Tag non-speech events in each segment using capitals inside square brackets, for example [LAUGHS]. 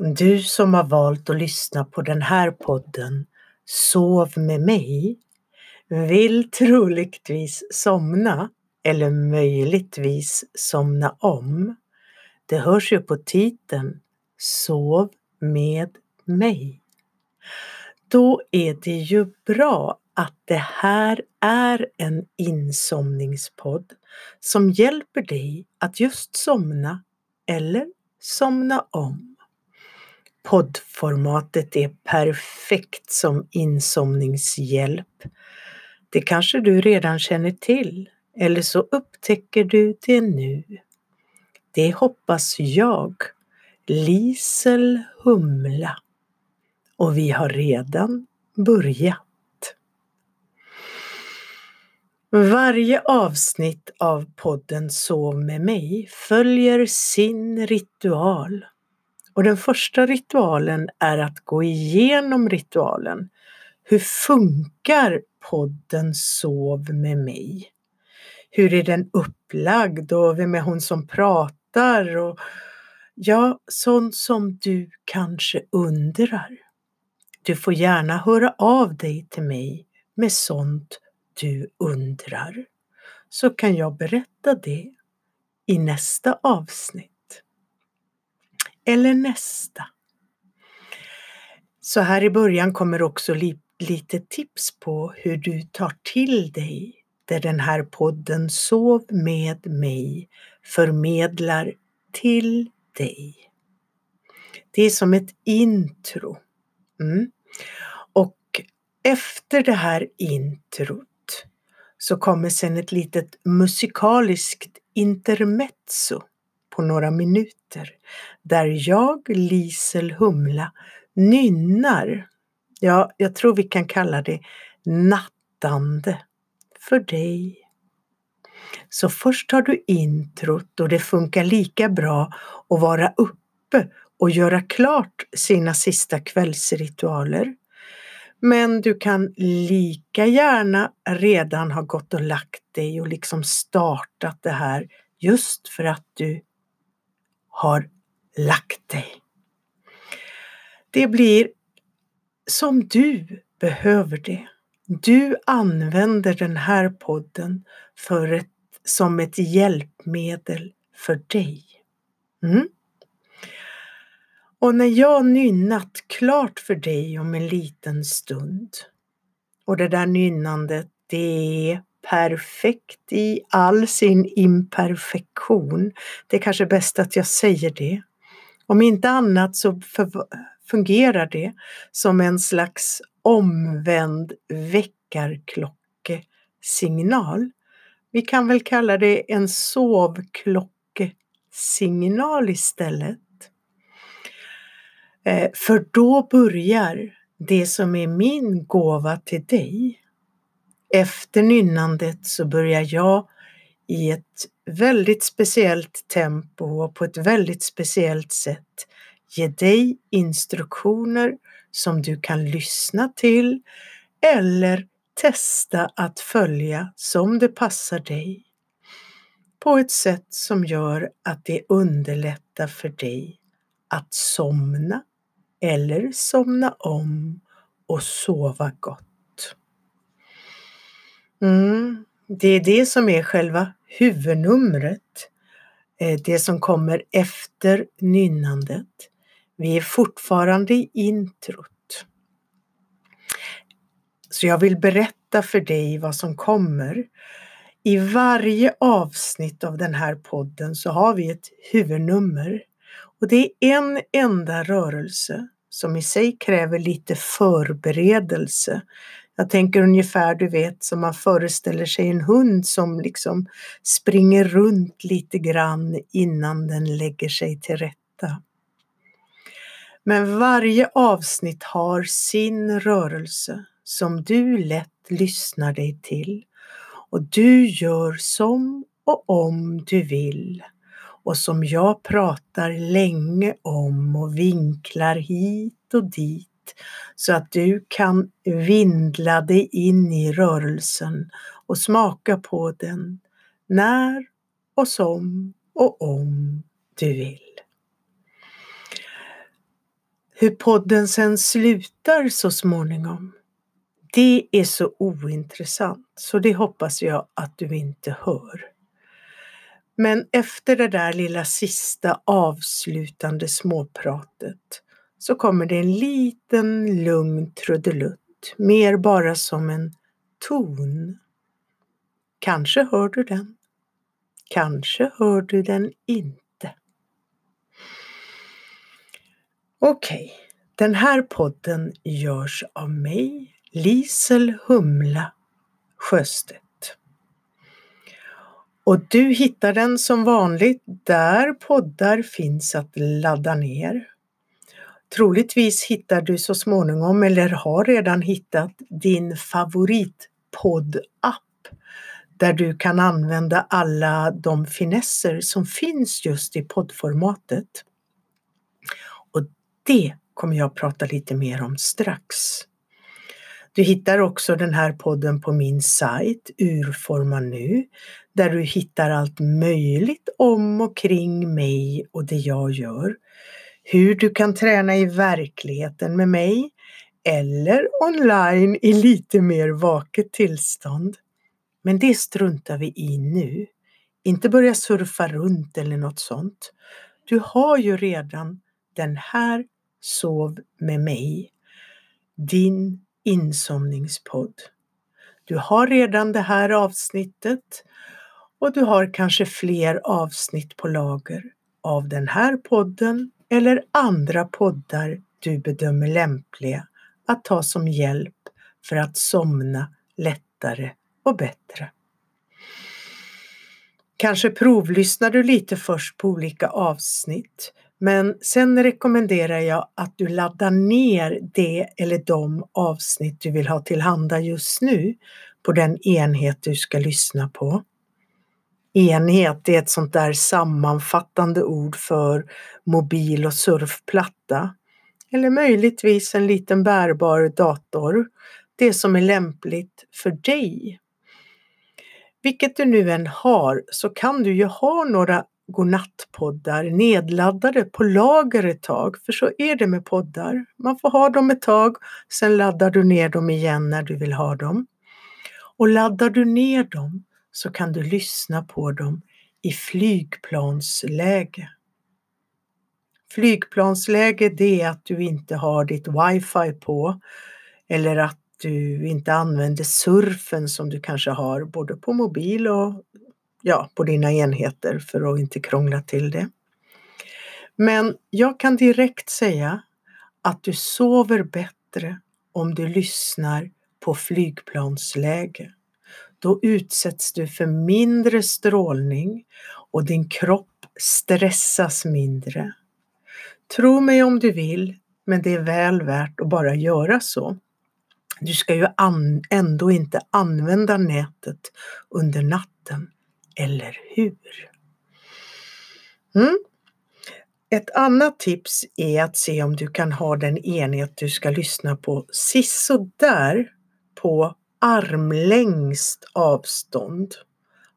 Du som har valt att lyssna på den här podden Sov med mig vill troligtvis somna eller möjligtvis somna om. Det hörs ju på titeln Sov med mig. Då är det ju bra att det här är en insomningspodd som hjälper dig att just somna eller somna om. Poddformatet är perfekt som insomningshjälp. Det kanske du redan känner till eller så upptäcker du det nu. Det hoppas jag, Lisel Humla. Och vi har redan börjat. Varje avsnitt av podden Sov med mig följer sin ritual. Och den första ritualen är att gå igenom ritualen. Hur funkar podden Sov med mig? Hur är den upplagd och vem är hon som pratar? Och ja, sånt som du kanske undrar. Du får gärna höra av dig till mig med sånt du undrar. Så kan jag berätta det i nästa avsnitt eller nästa. Så här i början kommer också li lite tips på hur du tar till dig det den här podden Sov med mig förmedlar till dig. Det är som ett intro. Mm. Och efter det här introt så kommer sen ett litet musikaliskt intermezzo på några minuter där jag, Lisel Humla, nynnar, ja, jag tror vi kan kalla det nattande för dig. Så först tar du introt och det funkar lika bra att vara uppe och göra klart sina sista kvällsritualer. Men du kan lika gärna redan ha gått och lagt dig och liksom startat det här just för att du har lagt dig. Det blir som du behöver det. Du använder den här podden för ett, som ett hjälpmedel för dig. Mm? Och när jag nynnat klart för dig om en liten stund och det där nynnandet det är perfekt i all sin imperfektion. Det är kanske bäst att jag säger det. Om inte annat så fungerar det som en slags omvänd väckarklockesignal. Vi kan väl kalla det en sovklockesignal istället. Eh, för då börjar det som är min gåva till dig efter nynnandet så börjar jag i ett väldigt speciellt tempo och på ett väldigt speciellt sätt ge dig instruktioner som du kan lyssna till eller testa att följa som det passar dig på ett sätt som gör att det underlättar för dig att somna eller somna om och sova gott. Mm, det är det som är själva huvudnumret. Eh, det som kommer efter nynnandet. Vi är fortfarande i introt. Så jag vill berätta för dig vad som kommer. I varje avsnitt av den här podden så har vi ett huvudnummer och det är en enda rörelse som i sig kräver lite förberedelse. Jag tänker ungefär, du vet, som man föreställer sig en hund som liksom springer runt lite grann innan den lägger sig till rätta. Men varje avsnitt har sin rörelse som du lätt lyssnar dig till. Och du gör som och om du vill. Och som jag pratar länge om och vinklar hit och dit så att du kan vindla dig in i rörelsen och smaka på den när och som och om du vill. Hur podden sen slutar så småningom, det är så ointressant så det hoppas jag att du inte hör. Men efter det där lilla sista avslutande småpratet så kommer det en liten lugn trudelutt, mer bara som en ton. Kanske hör du den. Kanske hör du den inte. Okej, okay. den här podden görs av mig, Lisel Humla Sjöstedt. Och du hittar den som vanligt där poddar finns att ladda ner. Troligtvis hittar du så småningom eller har redan hittat din favoritpoddapp där du kan använda alla de finesser som finns just i poddformatet. Och det kommer jag prata lite mer om strax. Du hittar också den här podden på min sajt Urforma nu där du hittar allt möjligt om och kring mig och det jag gör. Hur du kan träna i verkligheten med mig eller online i lite mer vaket tillstånd. Men det struntar vi i nu. Inte börja surfa runt eller något sånt. Du har ju redan den här Sov med mig, din insomningspodd. Du har redan det här avsnittet och du har kanske fler avsnitt på lager av den här podden eller andra poddar du bedömer lämpliga att ta som hjälp för att somna lättare och bättre. Kanske provlyssnar du lite först på olika avsnitt men sen rekommenderar jag att du laddar ner det eller de avsnitt du vill ha tillhanda just nu på den enhet du ska lyssna på. Enhet är ett sånt där sammanfattande ord för mobil och surfplatta. Eller möjligtvis en liten bärbar dator. Det som är lämpligt för dig. Vilket du nu än har så kan du ju ha några godnattpoddar nedladdade på lager ett tag, för så är det med poddar. Man får ha dem ett tag, sen laddar du ner dem igen när du vill ha dem. Och laddar du ner dem så kan du lyssna på dem i flygplansläge. Flygplansläge det är att du inte har ditt wifi på eller att du inte använder surfen som du kanske har både på mobil och ja, på dina enheter för att inte krångla till det. Men jag kan direkt säga att du sover bättre om du lyssnar på flygplansläge. Då utsätts du för mindre strålning och din kropp stressas mindre. Tro mig om du vill, men det är väl värt att bara göra så. Du ska ju ändå inte använda nätet under natten eller hur? Mm. Ett annat tips är att se om du kan ha den enhet du ska lyssna på sisådär på armlängst avstånd.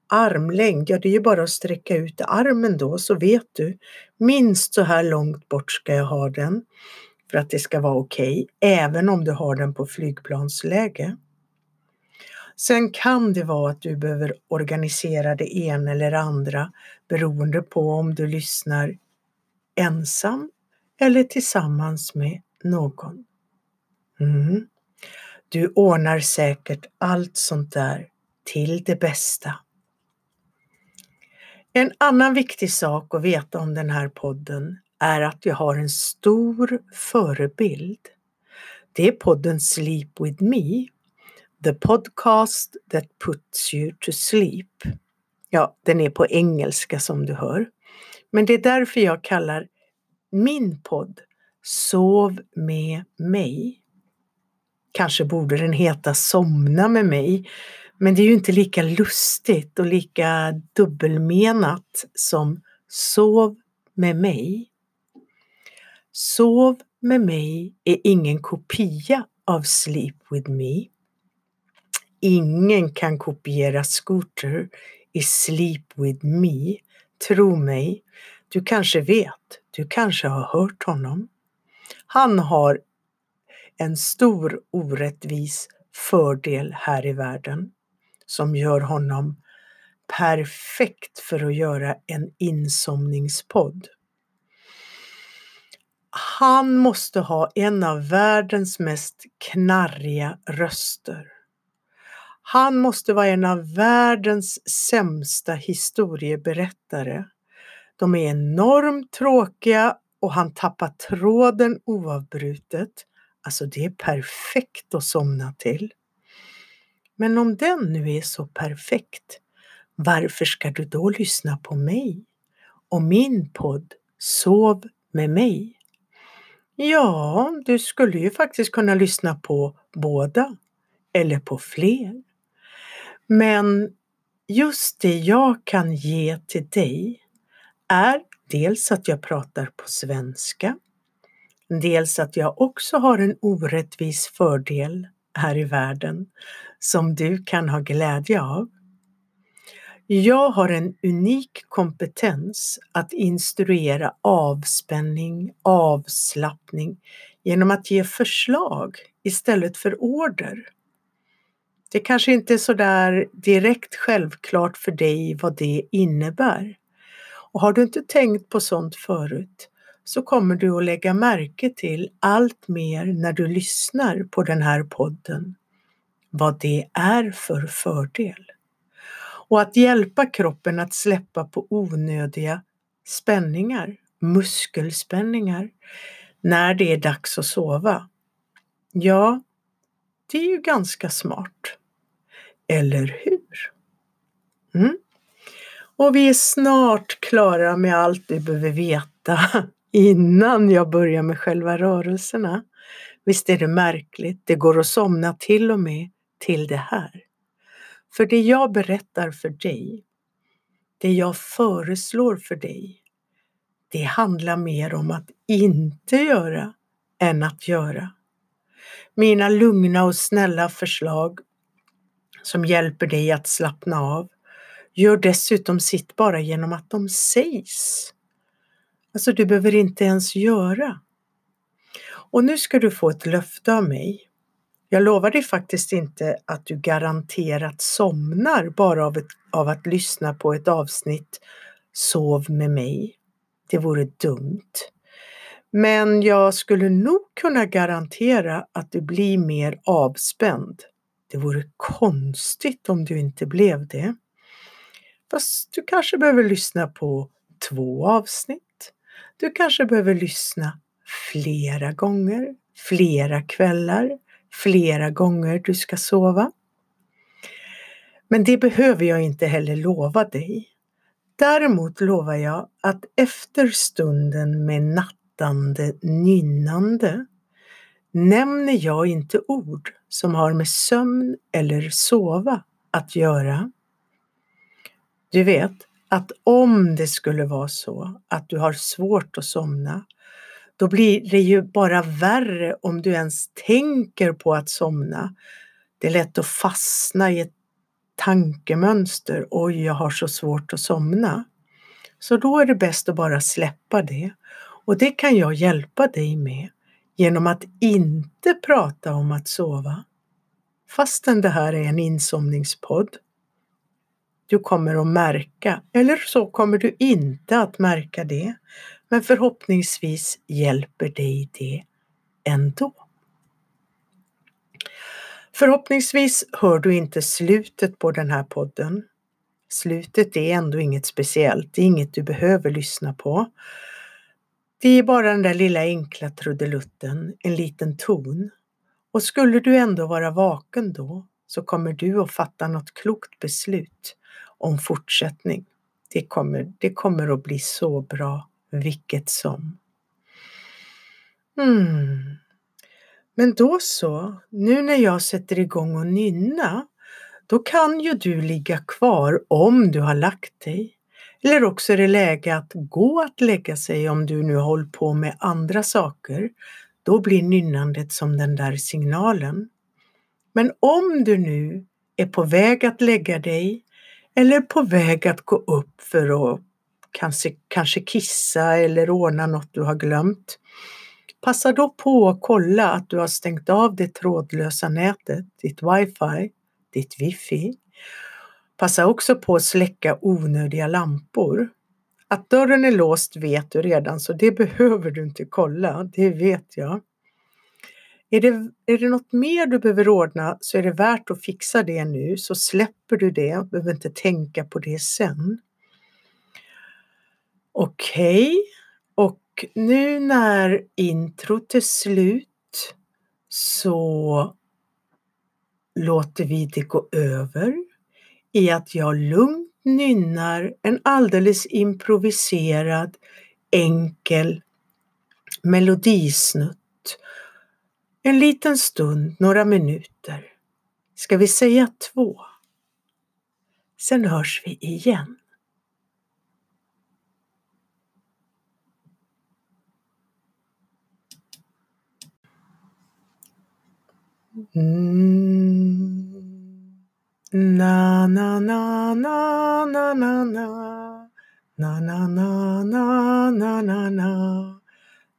Armlängd, ja det är ju bara att sträcka ut armen då så vet du. Minst så här långt bort ska jag ha den för att det ska vara okej, okay, även om du har den på flygplansläge. Sen kan det vara att du behöver organisera det ena eller andra beroende på om du lyssnar ensam eller tillsammans med någon. Mm. Du ordnar säkert allt sånt där till det bästa. En annan viktig sak att veta om den här podden är att jag har en stor förebild. Det är podden Sleep with me The podcast that puts you to sleep. Ja, den är på engelska som du hör. Men det är därför jag kallar min podd Sov med mig. Kanske borde den heta Somna med mig, men det är ju inte lika lustigt och lika dubbelmenat som Sov med mig. Sov med mig är ingen kopia av Sleep with me. Ingen kan kopiera Scooter i Sleep with me. Tro mig, du kanske vet, du kanske har hört honom. Han har en stor orättvis fördel här i världen som gör honom perfekt för att göra en insomningspodd. Han måste ha en av världens mest knarriga röster. Han måste vara en av världens sämsta historieberättare. De är enormt tråkiga och han tappar tråden oavbrutet. Alltså det är perfekt att somna till. Men om den nu är så perfekt, varför ska du då lyssna på mig och min podd Sov med mig? Ja, du skulle ju faktiskt kunna lyssna på båda eller på fler. Men just det jag kan ge till dig är dels att jag pratar på svenska, dels att jag också har en orättvis fördel här i världen som du kan ha glädje av. Jag har en unik kompetens att instruera avspänning, avslappning genom att ge förslag istället för order. Det kanske inte är så där direkt självklart för dig vad det innebär. Och har du inte tänkt på sånt förut så kommer du att lägga märke till allt mer när du lyssnar på den här podden. Vad det är för fördel. Och att hjälpa kroppen att släppa på onödiga spänningar, muskelspänningar, när det är dags att sova. Ja, det är ju ganska smart. Eller hur? Mm. Och vi är snart klara med allt du behöver veta [LAUGHS] innan jag börjar med själva rörelserna. Visst är det märkligt? Det går att somna till och med till det här. För det jag berättar för dig, det jag föreslår för dig, det handlar mer om att inte göra än att göra. Mina lugna och snälla förslag som hjälper dig att slappna av gör dessutom sitt bara genom att de sägs. Alltså, du behöver inte ens göra. Och nu ska du få ett löfte av mig. Jag lovar dig faktiskt inte att du garanterat somnar bara av, ett, av att lyssna på ett avsnitt Sov med mig. Det vore dumt. Men jag skulle nog kunna garantera att du blir mer avspänd. Det vore konstigt om du inte blev det. Fast du kanske behöver lyssna på två avsnitt. Du kanske behöver lyssna flera gånger, flera kvällar, flera gånger du ska sova. Men det behöver jag inte heller lova dig. Däremot lovar jag att efter stunden med nattande nynnande nämner jag inte ord som har med sömn eller sova att göra. Du vet att om det skulle vara så att du har svårt att somna, då blir det ju bara värre om du ens tänker på att somna. Det är lätt att fastna i ett tankemönster. Oj, jag har så svårt att somna. Så då är det bäst att bara släppa det. Och det kan jag hjälpa dig med genom att inte prata om att sova. Fastän det här är en insomningspodd. Du kommer att märka, eller så kommer du inte att märka det, men förhoppningsvis hjälper dig det ändå. Förhoppningsvis hör du inte slutet på den här podden. Slutet är ändå inget speciellt, det är inget du behöver lyssna på. Det är bara den där lilla enkla trudelutten, en liten ton. Och skulle du ändå vara vaken då så kommer du att fatta något klokt beslut om fortsättning. Det kommer, det kommer att bli så bra, vilket som. Mm. Men då så, nu när jag sätter igång och nynna, då kan ju du ligga kvar om du har lagt dig. Eller också är det läge att gå att lägga sig om du nu håller på med andra saker. Då blir nynnandet som den där signalen. Men om du nu är på väg att lägga dig eller på väg att gå upp för att kanske, kanske kissa eller ordna något du har glömt, Passa då på att kolla att du har stängt av det trådlösa nätet, ditt wifi, ditt wifi. Passa också på att släcka onödiga lampor. Att dörren är låst vet du redan så det [LAUGHS] behöver du inte kolla, det vet jag. Är det, är det något mer du behöver ordna så är det värt att fixa det nu så släpper du det, behöver inte tänka på det sen. Okej, okay. och nu när introt är slut så låter vi det gå över i att jag lugnt nynnar en alldeles improviserad enkel melodisnutt en liten stund, några minuter. Ska vi säga två? Sen hörs vi igen. Mm. Na na na na na na na na na na na na na na Na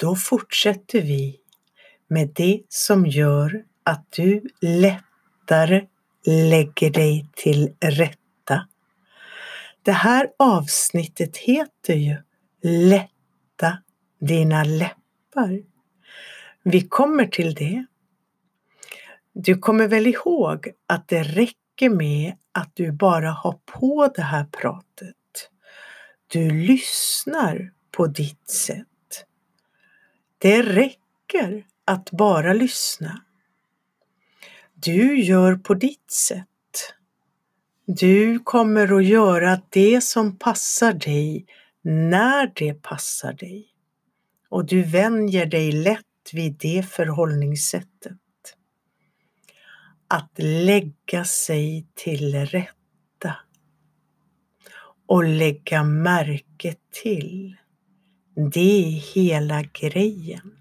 Då fortsätter vi med det som gör att du lättare lägger dig till rätta. Det här avsnittet heter ju Lätta dina läppar. Vi kommer till det. Du kommer väl ihåg att det räcker med att du bara har på det här pratet. Du lyssnar på ditt sätt. Det räcker att bara lyssna. Du gör på ditt sätt. Du kommer att göra det som passar dig när det passar dig. Och du vänjer dig lätt vid det förhållningssättet. Att lägga sig till rätta och lägga märke till. Det är hela grejen.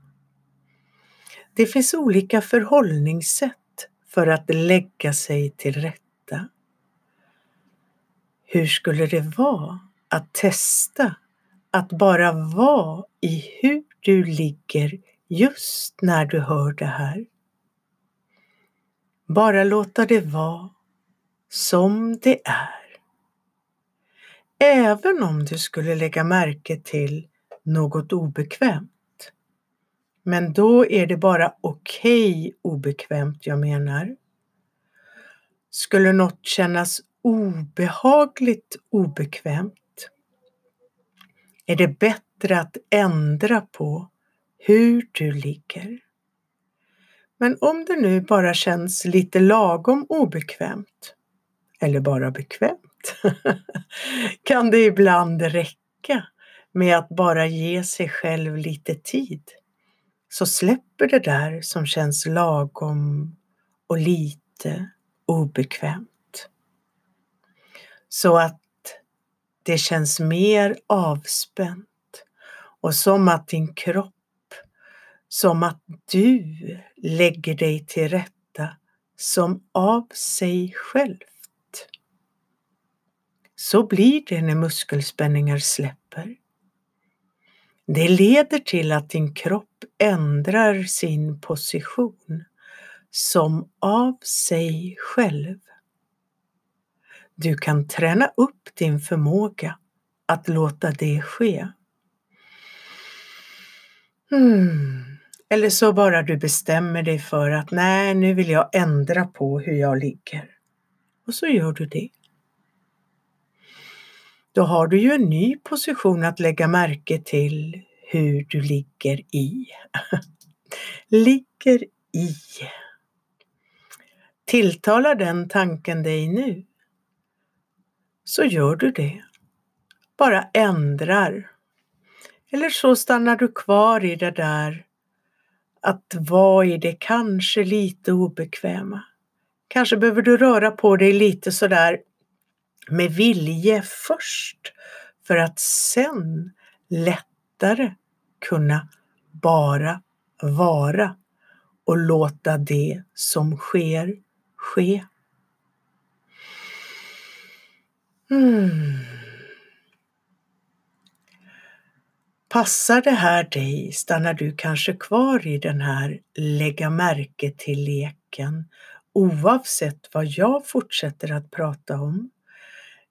Det finns olika förhållningssätt för att lägga sig till rätta. Hur skulle det vara att testa att bara vara i hur du ligger just när du hör det här? Bara låta det vara som det är. Även om du skulle lägga märke till något obekvämt. Men då är det bara okej okay obekvämt jag menar. Skulle något kännas obehagligt obekvämt är det bättre att ändra på hur du ligger. Men om det nu bara känns lite lagom obekvämt, eller bara bekvämt, [LAUGHS] kan det ibland räcka med att bara ge sig själv lite tid. Så släpper det där som känns lagom och lite obekvämt. Så att det känns mer avspänt och som att din kropp, som att du lägger dig till rätta som av sig självt. Så blir det när muskelspänningar släpper. Det leder till att din kropp ändrar sin position som av sig själv. Du kan träna upp din förmåga att låta det ske. Hmm. Eller så bara du bestämmer dig för att nej, nu vill jag ändra på hur jag ligger. Och så gör du det. Då har du ju en ny position att lägga märke till hur du ligger i. [LAUGHS] ligger i. Tilltalar den tanken dig nu? Så gör du det. Bara ändrar. Eller så stannar du kvar i det där att vara i det kanske lite obekväma. Kanske behöver du röra på dig lite sådär med vilje först för att sen lättare kunna bara vara och låta det som sker ske. Mm. Passar det här dig stannar du kanske kvar i den här lägga märke till leken oavsett vad jag fortsätter att prata om.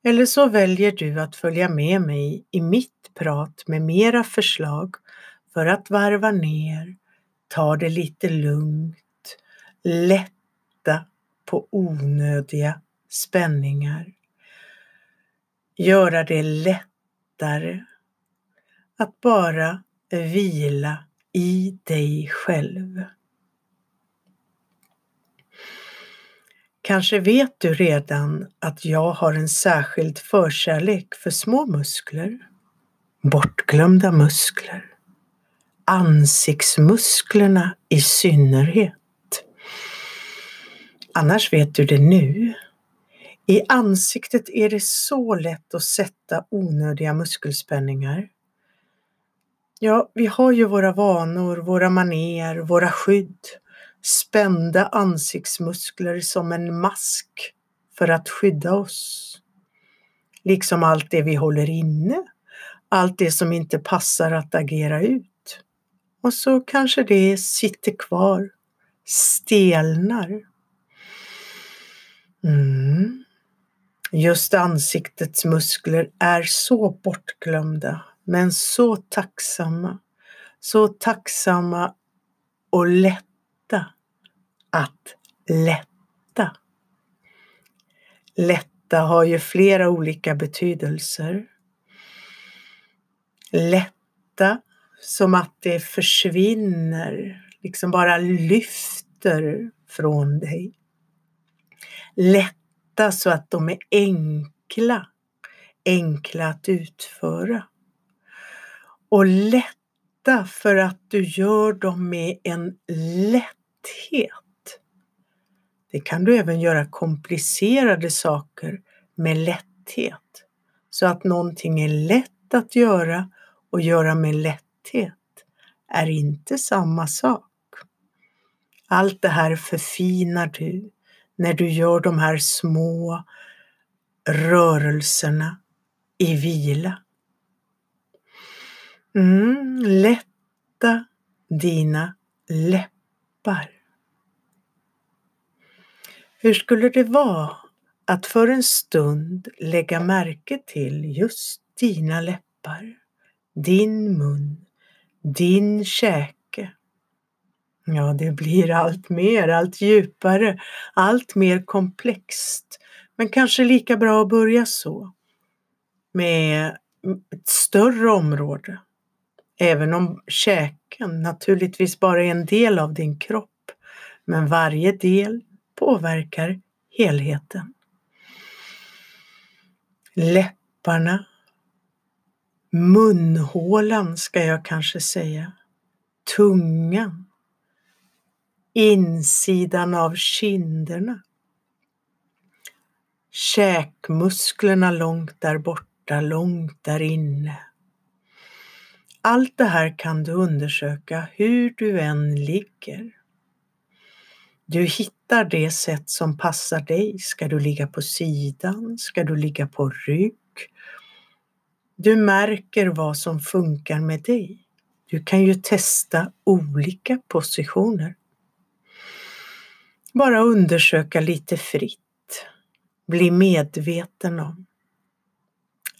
Eller så väljer du att följa med mig i mitt prat med mera förslag för att varva ner, ta det lite lugnt, lätta på onödiga spänningar. Göra det lättare att bara vila i dig själv. Kanske vet du redan att jag har en särskild förkärlek för små muskler, bortglömda muskler, ansiktsmusklerna i synnerhet. Annars vet du det nu. I ansiktet är det så lätt att sätta onödiga muskelspänningar. Ja, vi har ju våra vanor, våra maner, våra skydd spända ansiktsmuskler som en mask för att skydda oss. Liksom allt det vi håller inne, allt det som inte passar att agera ut. Och så kanske det sitter kvar, stelnar. Mm. Just ansiktets muskler är så bortglömda, men så tacksamma. Så tacksamma och lätt att lätta. Lätta har ju flera olika betydelser. Lätta som att det försvinner, liksom bara lyfter från dig. Lätta så att de är enkla, enkla att utföra. Och lätta för att du gör dem med en lätthet det kan du även göra komplicerade saker med lätthet. Så att någonting är lätt att göra och göra med lätthet är inte samma sak. Allt det här förfinar du när du gör de här små rörelserna i vila. Mm, lätta dina läppar. Hur skulle det vara att för en stund lägga märke till just dina läppar, din mun, din käke? Ja, det blir allt mer, allt djupare, allt mer komplext. Men kanske lika bra att börja så. Med ett större område. Även om käken naturligtvis bara är en del av din kropp, men varje del påverkar helheten. Läpparna, munhålan ska jag kanske säga, tungan, insidan av kinderna, käkmusklerna långt där borta, långt där inne. Allt det här kan du undersöka hur du än ligger. Du hittar det sätt som passar dig. Ska du ligga på sidan? Ska du ligga på rygg? Du märker vad som funkar med dig. Du kan ju testa olika positioner. Bara undersöka lite fritt. Bli medveten om.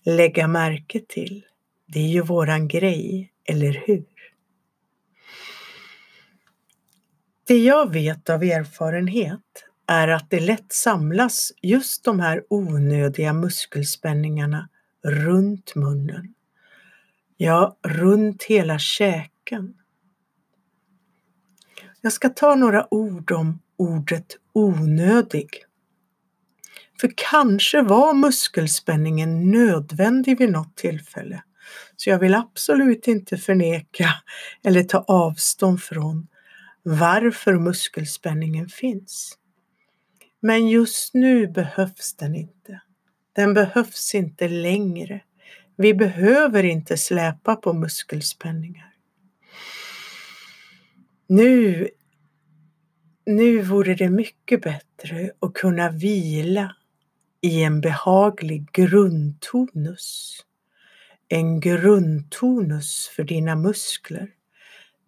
Lägga märke till. Det är ju våran grej, eller hur? Det jag vet av erfarenhet är att det lätt samlas just de här onödiga muskelspänningarna runt munnen. Ja, runt hela käken. Jag ska ta några ord om ordet onödig. För kanske var muskelspänningen nödvändig vid något tillfälle. Så jag vill absolut inte förneka eller ta avstånd från varför muskelspänningen finns. Men just nu behövs den inte. Den behövs inte längre. Vi behöver inte släpa på muskelspänningar. Nu, nu vore det mycket bättre att kunna vila i en behaglig grundtonus. En grundtonus för dina muskler.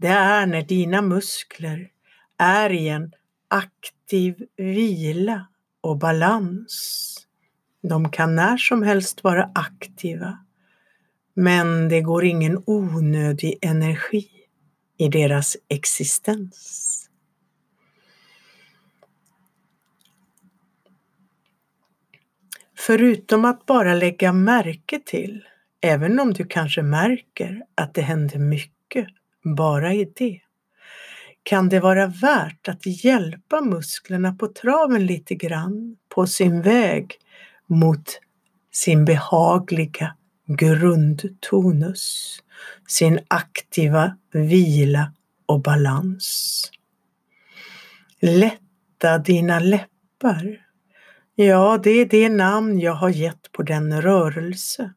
Det är när dina muskler är i en aktiv vila och balans. De kan när som helst vara aktiva, men det går ingen onödig energi i deras existens. Förutom att bara lägga märke till, även om du kanske märker att det händer mycket bara i det, kan det vara värt att hjälpa musklerna på traven lite grann på sin väg mot sin behagliga grundtonus, sin aktiva vila och balans. Lätta dina läppar. Ja, det är det namn jag har gett på den rörelse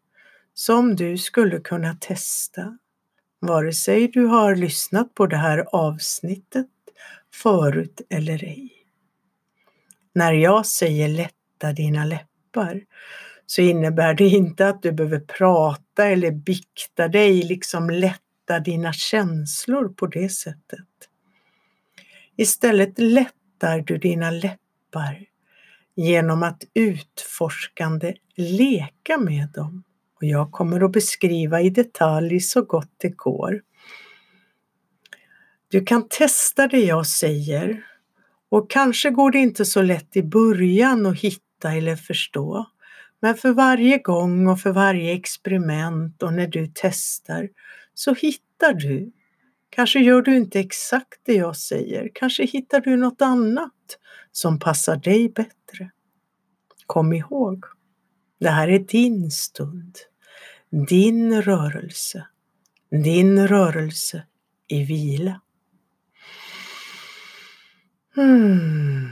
som du skulle kunna testa vare sig du har lyssnat på det här avsnittet förut eller ej. När jag säger lätta dina läppar så innebär det inte att du behöver prata eller bikta dig, liksom lätta dina känslor på det sättet. Istället lättar du dina läppar genom att utforskande leka med dem och jag kommer att beskriva i detalj så gott det går. Du kan testa det jag säger och kanske går det inte så lätt i början att hitta eller förstå. Men för varje gång och för varje experiment och när du testar så hittar du. Kanske gör du inte exakt det jag säger, kanske hittar du något annat som passar dig bättre. Kom ihåg, det här är din stund din rörelse, din rörelse i vila. Hmm.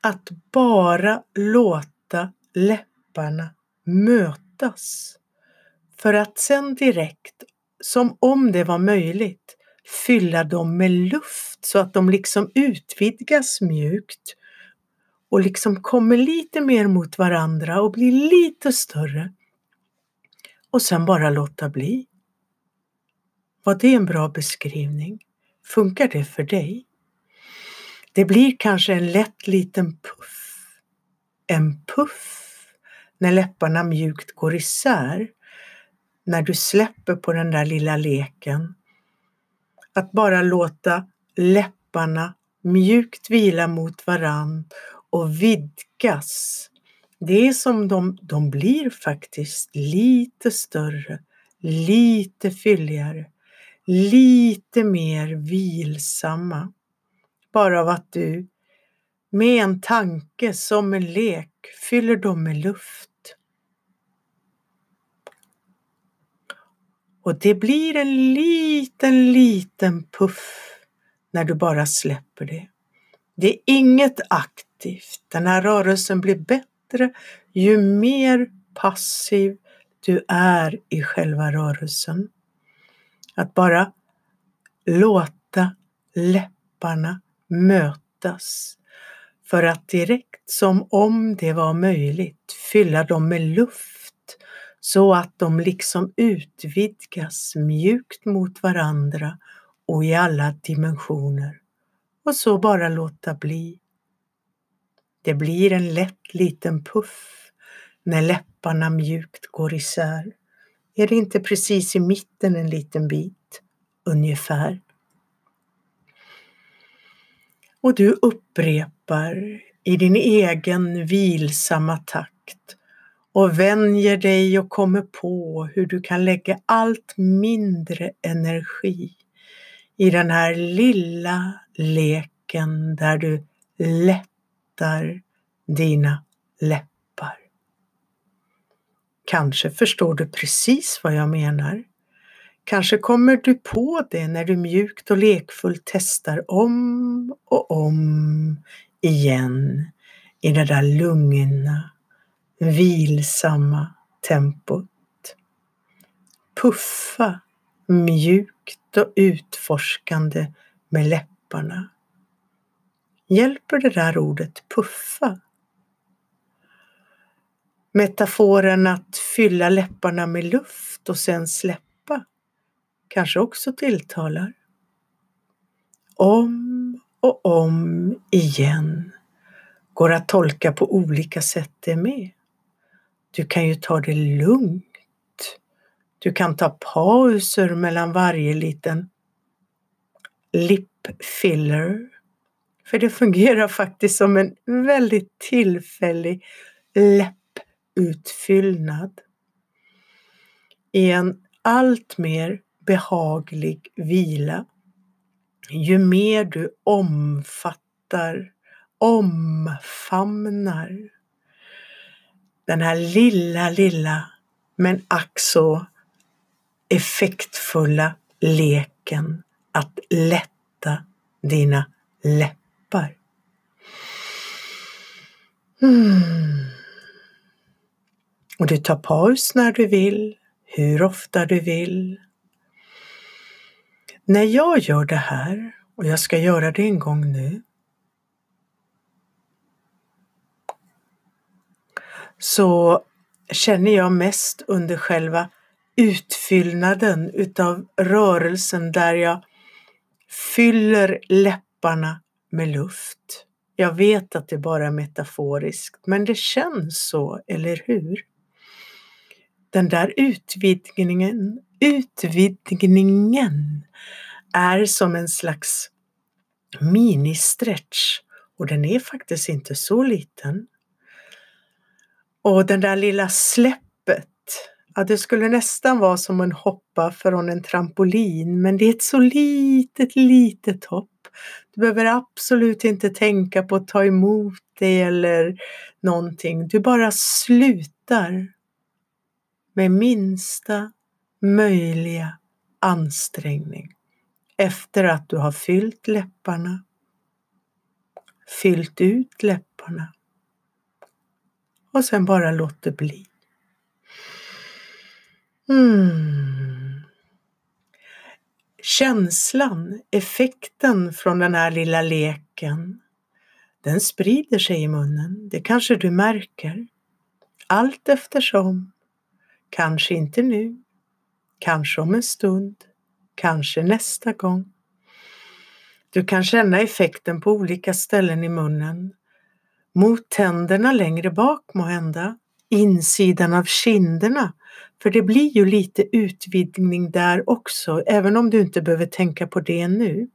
Att bara låta läpparna mötas för att sen direkt, som om det var möjligt, fylla dem med luft så att de liksom utvidgas mjukt och liksom kommer lite mer mot varandra och blir lite större. Och sen bara låta bli. Var det en bra beskrivning? Funkar det för dig? Det blir kanske en lätt liten puff. En puff när läpparna mjukt går isär. När du släpper på den där lilla leken. Att bara låta läpparna mjukt vila mot varann och vidgas Det är som de, de blir faktiskt lite större, lite fylligare, lite mer vilsamma. Bara av att du med en tanke som en lek fyller dem med luft. Och det blir en liten, liten puff när du bara släpper det. Det är inget aktivt. Den här rörelsen blir bättre ju mer passiv du är i själva rörelsen. Att bara låta läpparna mötas för att direkt som om det var möjligt fylla dem med luft så att de liksom utvidgas mjukt mot varandra och i alla dimensioner. Och så bara låta bli. Det blir en lätt liten puff när läpparna mjukt går isär. Är det inte precis i mitten en liten bit? Ungefär. Och du upprepar i din egen vilsamma takt och vänjer dig och kommer på hur du kan lägga allt mindre energi i den här lilla leken där du lätt lättar dina läppar. Kanske förstår du precis vad jag menar. Kanske kommer du på det när du mjukt och lekfullt testar om och om igen i det där lugna, vilsamma tempot. Puffa mjukt och utforskande med läpparna. Hjälper det där ordet puffa? Metaforen att fylla läpparna med luft och sen släppa kanske också tilltalar. Om och om igen går att tolka på olika sätt det med. Du kan ju ta det lugnt. Du kan ta pauser mellan varje liten lip filler. För det fungerar faktiskt som en väldigt tillfällig läpputfyllnad. I en allt mer behaglig vila. Ju mer du omfattar, omfamnar den här lilla, lilla men ack så effektfulla leken att lätta dina läppar. Mm. Och du tar paus när du vill, hur ofta du vill. När jag gör det här, och jag ska göra det en gång nu, så känner jag mest under själva utfyllnaden utav rörelsen där jag fyller läpparna med luft. Jag vet att det bara är metaforiskt, men det känns så, eller hur? Den där utvidgningen, utvidgningen är som en slags ministretch och den är faktiskt inte så liten. Och den där lilla släppet, ja det skulle nästan vara som en hoppa från en trampolin men det är ett så litet, litet hopp. Du behöver absolut inte tänka på att ta emot det eller någonting. Du bara slutar med minsta möjliga ansträngning efter att du har fyllt läpparna, fyllt ut läpparna och sen bara låt det bli. Mm. Känslan, effekten från den här lilla leken, den sprider sig i munnen. Det kanske du märker. Allt eftersom. Kanske inte nu. Kanske om en stund. Kanske nästa gång. Du kan känna effekten på olika ställen i munnen mot tänderna längre bak må hända, insidan av kinderna, för det blir ju lite utvidgning där också, även om du inte behöver tänka på det nu.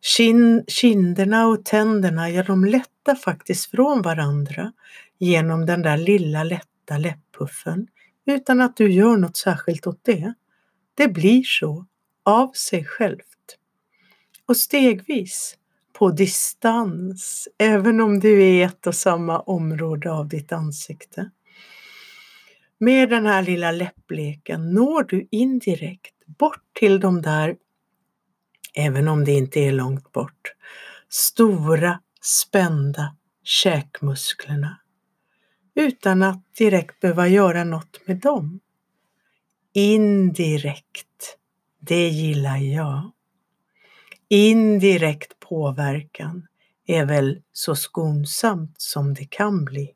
Kin kinderna och tänderna, ja de lättar faktiskt från varandra genom den där lilla lätta läpppuffen utan att du gör något särskilt åt det. Det blir så av sig självt. Och stegvis, på distans, även om du är i ett och samma område av ditt ansikte. Med den här lilla läppleken når du indirekt bort till de där, även om det inte är långt bort, stora spända käkmusklerna utan att direkt behöva göra något med dem. Indirekt, det gillar jag. Indirekt påverkan är väl så skonsamt som det kan bli.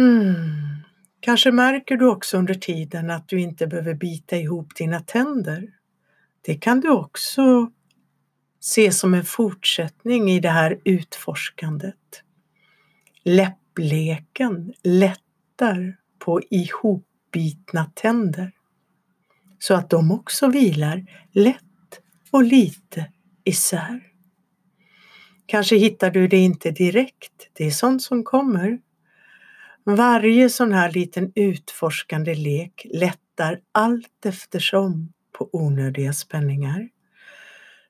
Mm. Kanske märker du också under tiden att du inte behöver bita ihop dina tänder. Det kan du också se som en fortsättning i det här utforskandet. Läppleken lättar på ihopbitna tänder så att de också vilar lätt och lite isär. Kanske hittar du det inte direkt, det är sånt som kommer. Varje sån här liten utforskande lek lättar allt eftersom på onödiga spänningar.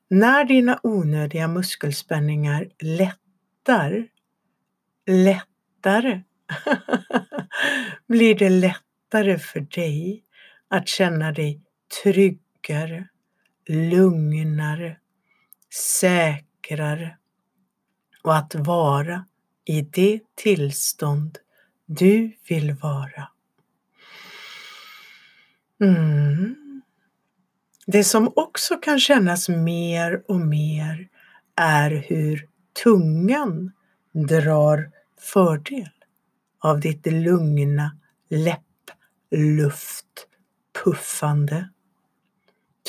När dina onödiga muskelspänningar lättar, lättare, [LAUGHS] blir det lättare för dig att känna dig tryggare, lugnare, säkrare och att vara i det tillstånd du vill vara. Mm. Det som också kan kännas mer och mer är hur tungan drar fördel av ditt lugna läppluftpuffande.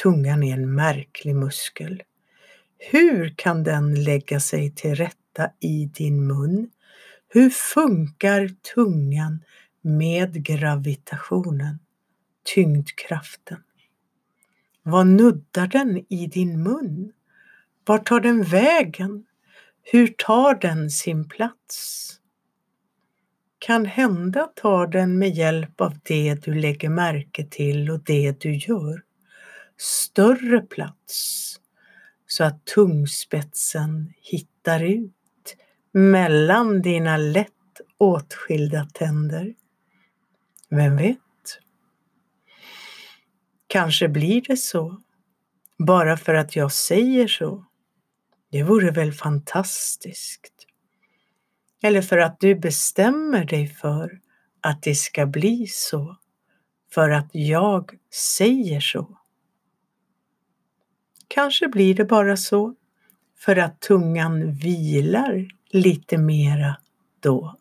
Tungan är en märklig muskel. Hur kan den lägga sig till rätta i din mun? Hur funkar tungan med gravitationen, tyngdkraften? Vad nuddar den i din mun? Vart tar den vägen? Hur tar den sin plats? Kan hända tar den med hjälp av det du lägger märke till och det du gör större plats så att tungspetsen hittar ut mellan dina lätt åtskilda tänder. Vem vet? Kanske blir det så, bara för att jag säger så. Det vore väl fantastiskt? Eller för att du bestämmer dig för att det ska bli så, för att jag säger så. Kanske blir det bara så, för att tungan vilar lite mera då.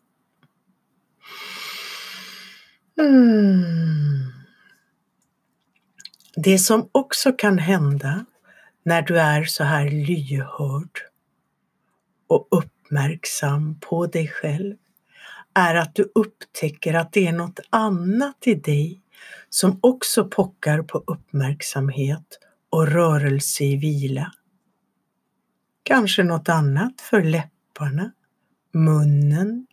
Mm. Det som också kan hända när du är så här lyhörd och uppmärksam på dig själv är att du upptäcker att det är något annat i dig som också pockar på uppmärksamhet och rörelse i vila. Kanske något annat för läpparna, munnen,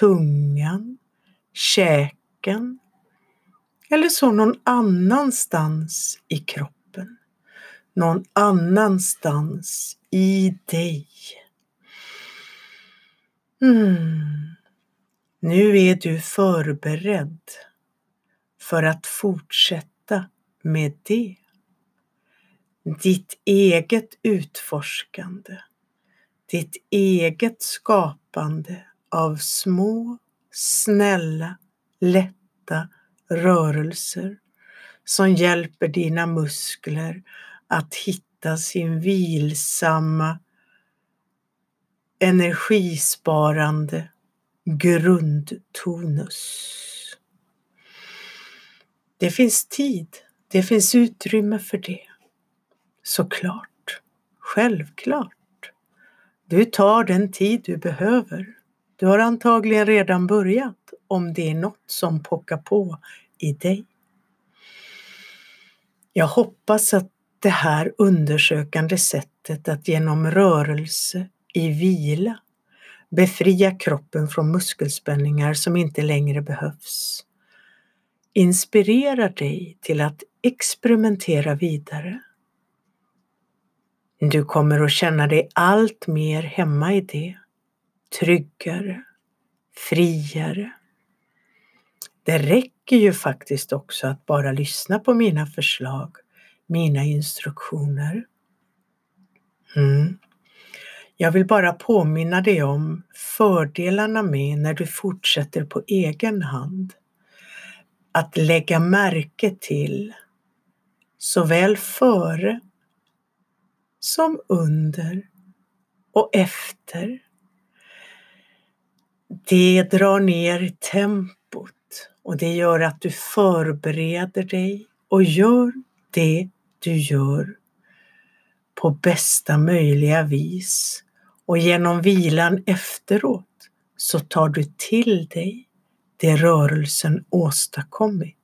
tungan, käken eller så någon annanstans i kroppen. Någon annanstans i dig. Mm. Nu är du förberedd för att fortsätta med det. Ditt eget utforskande, ditt eget skapande av små, snälla, lätta rörelser som hjälper dina muskler att hitta sin vilsamma, energisparande grundtonus. Det finns tid, det finns utrymme för det. Såklart, självklart. Du tar den tid du behöver. Du har antagligen redan börjat om det är något som pockar på i dig. Jag hoppas att det här undersökande sättet att genom rörelse i vila befria kroppen från muskelspänningar som inte längre behövs inspirerar dig till att experimentera vidare. Du kommer att känna dig allt mer hemma i det, tryggare, friare. Det räcker ju faktiskt också att bara lyssna på mina förslag, mina instruktioner. Mm. Jag vill bara påminna dig om fördelarna med när du fortsätter på egen hand. Att lägga märke till såväl före som under och efter. Det drar ner tempot och det gör att du förbereder dig och gör det du gör på bästa möjliga vis. Och genom vilan efteråt så tar du till dig det rörelsen åstadkommit.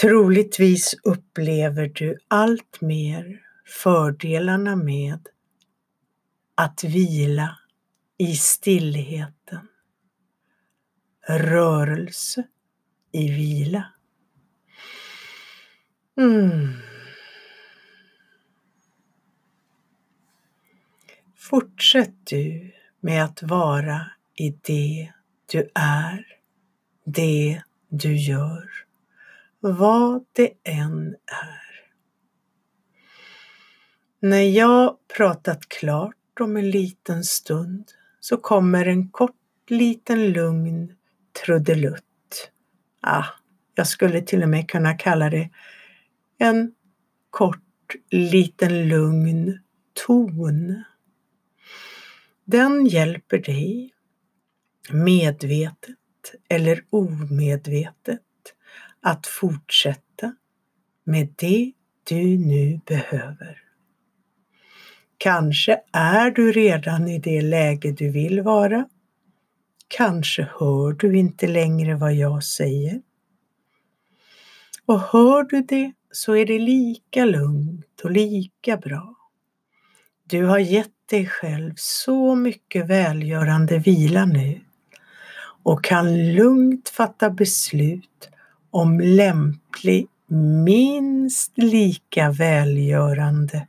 Troligtvis upplever du allt mer fördelarna med att vila i stillheten. Rörelse i vila. Mm. Fortsätt du med att vara i det du är, det du gör, vad det än är. När jag pratat klart om en liten stund så kommer en kort liten lugn trudelutt. Ah, jag skulle till och med kunna kalla det en kort liten lugn ton. Den hjälper dig medvetet eller omedvetet att fortsätta med det du nu behöver. Kanske är du redan i det läge du vill vara. Kanske hör du inte längre vad jag säger. Och hör du det så är det lika lugnt och lika bra. Du har gett dig själv så mycket välgörande vila nu och kan lugnt fatta beslut om lämplig, minst lika välgörande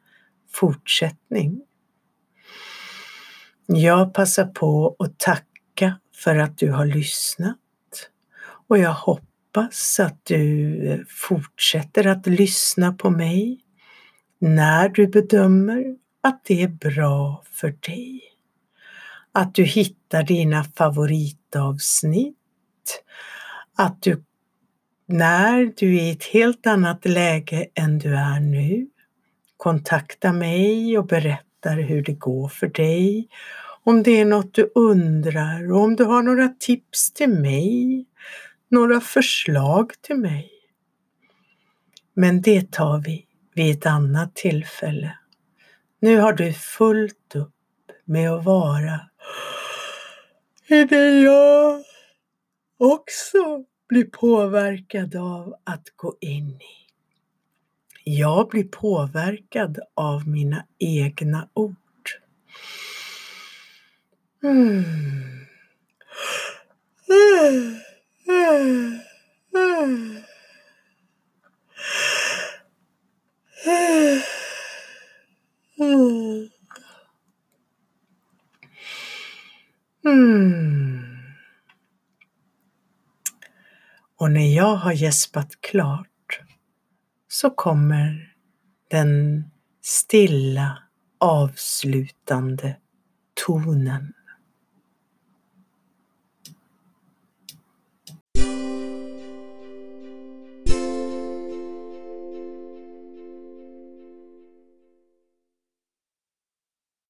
fortsättning. Jag passar på att tacka för att du har lyssnat och jag hoppas att du eh, fortsätter att lyssna på mig när du bedömer att det är bra för dig. Att du hittar dina favoritavsnitt. Att du när du är i ett helt annat läge än du är nu kontakta mig och berättar hur det går för dig. Om det är något du undrar och om du har några tips till mig, några förslag till mig. Men det tar vi vid ett annat tillfälle. Nu har du fullt upp med att vara i det jag också blir påverkad av att gå in i. Jag blir påverkad av mina egna ord. Mm. Mm. Och när jag har gäspat klart så kommer den stilla avslutande tonen.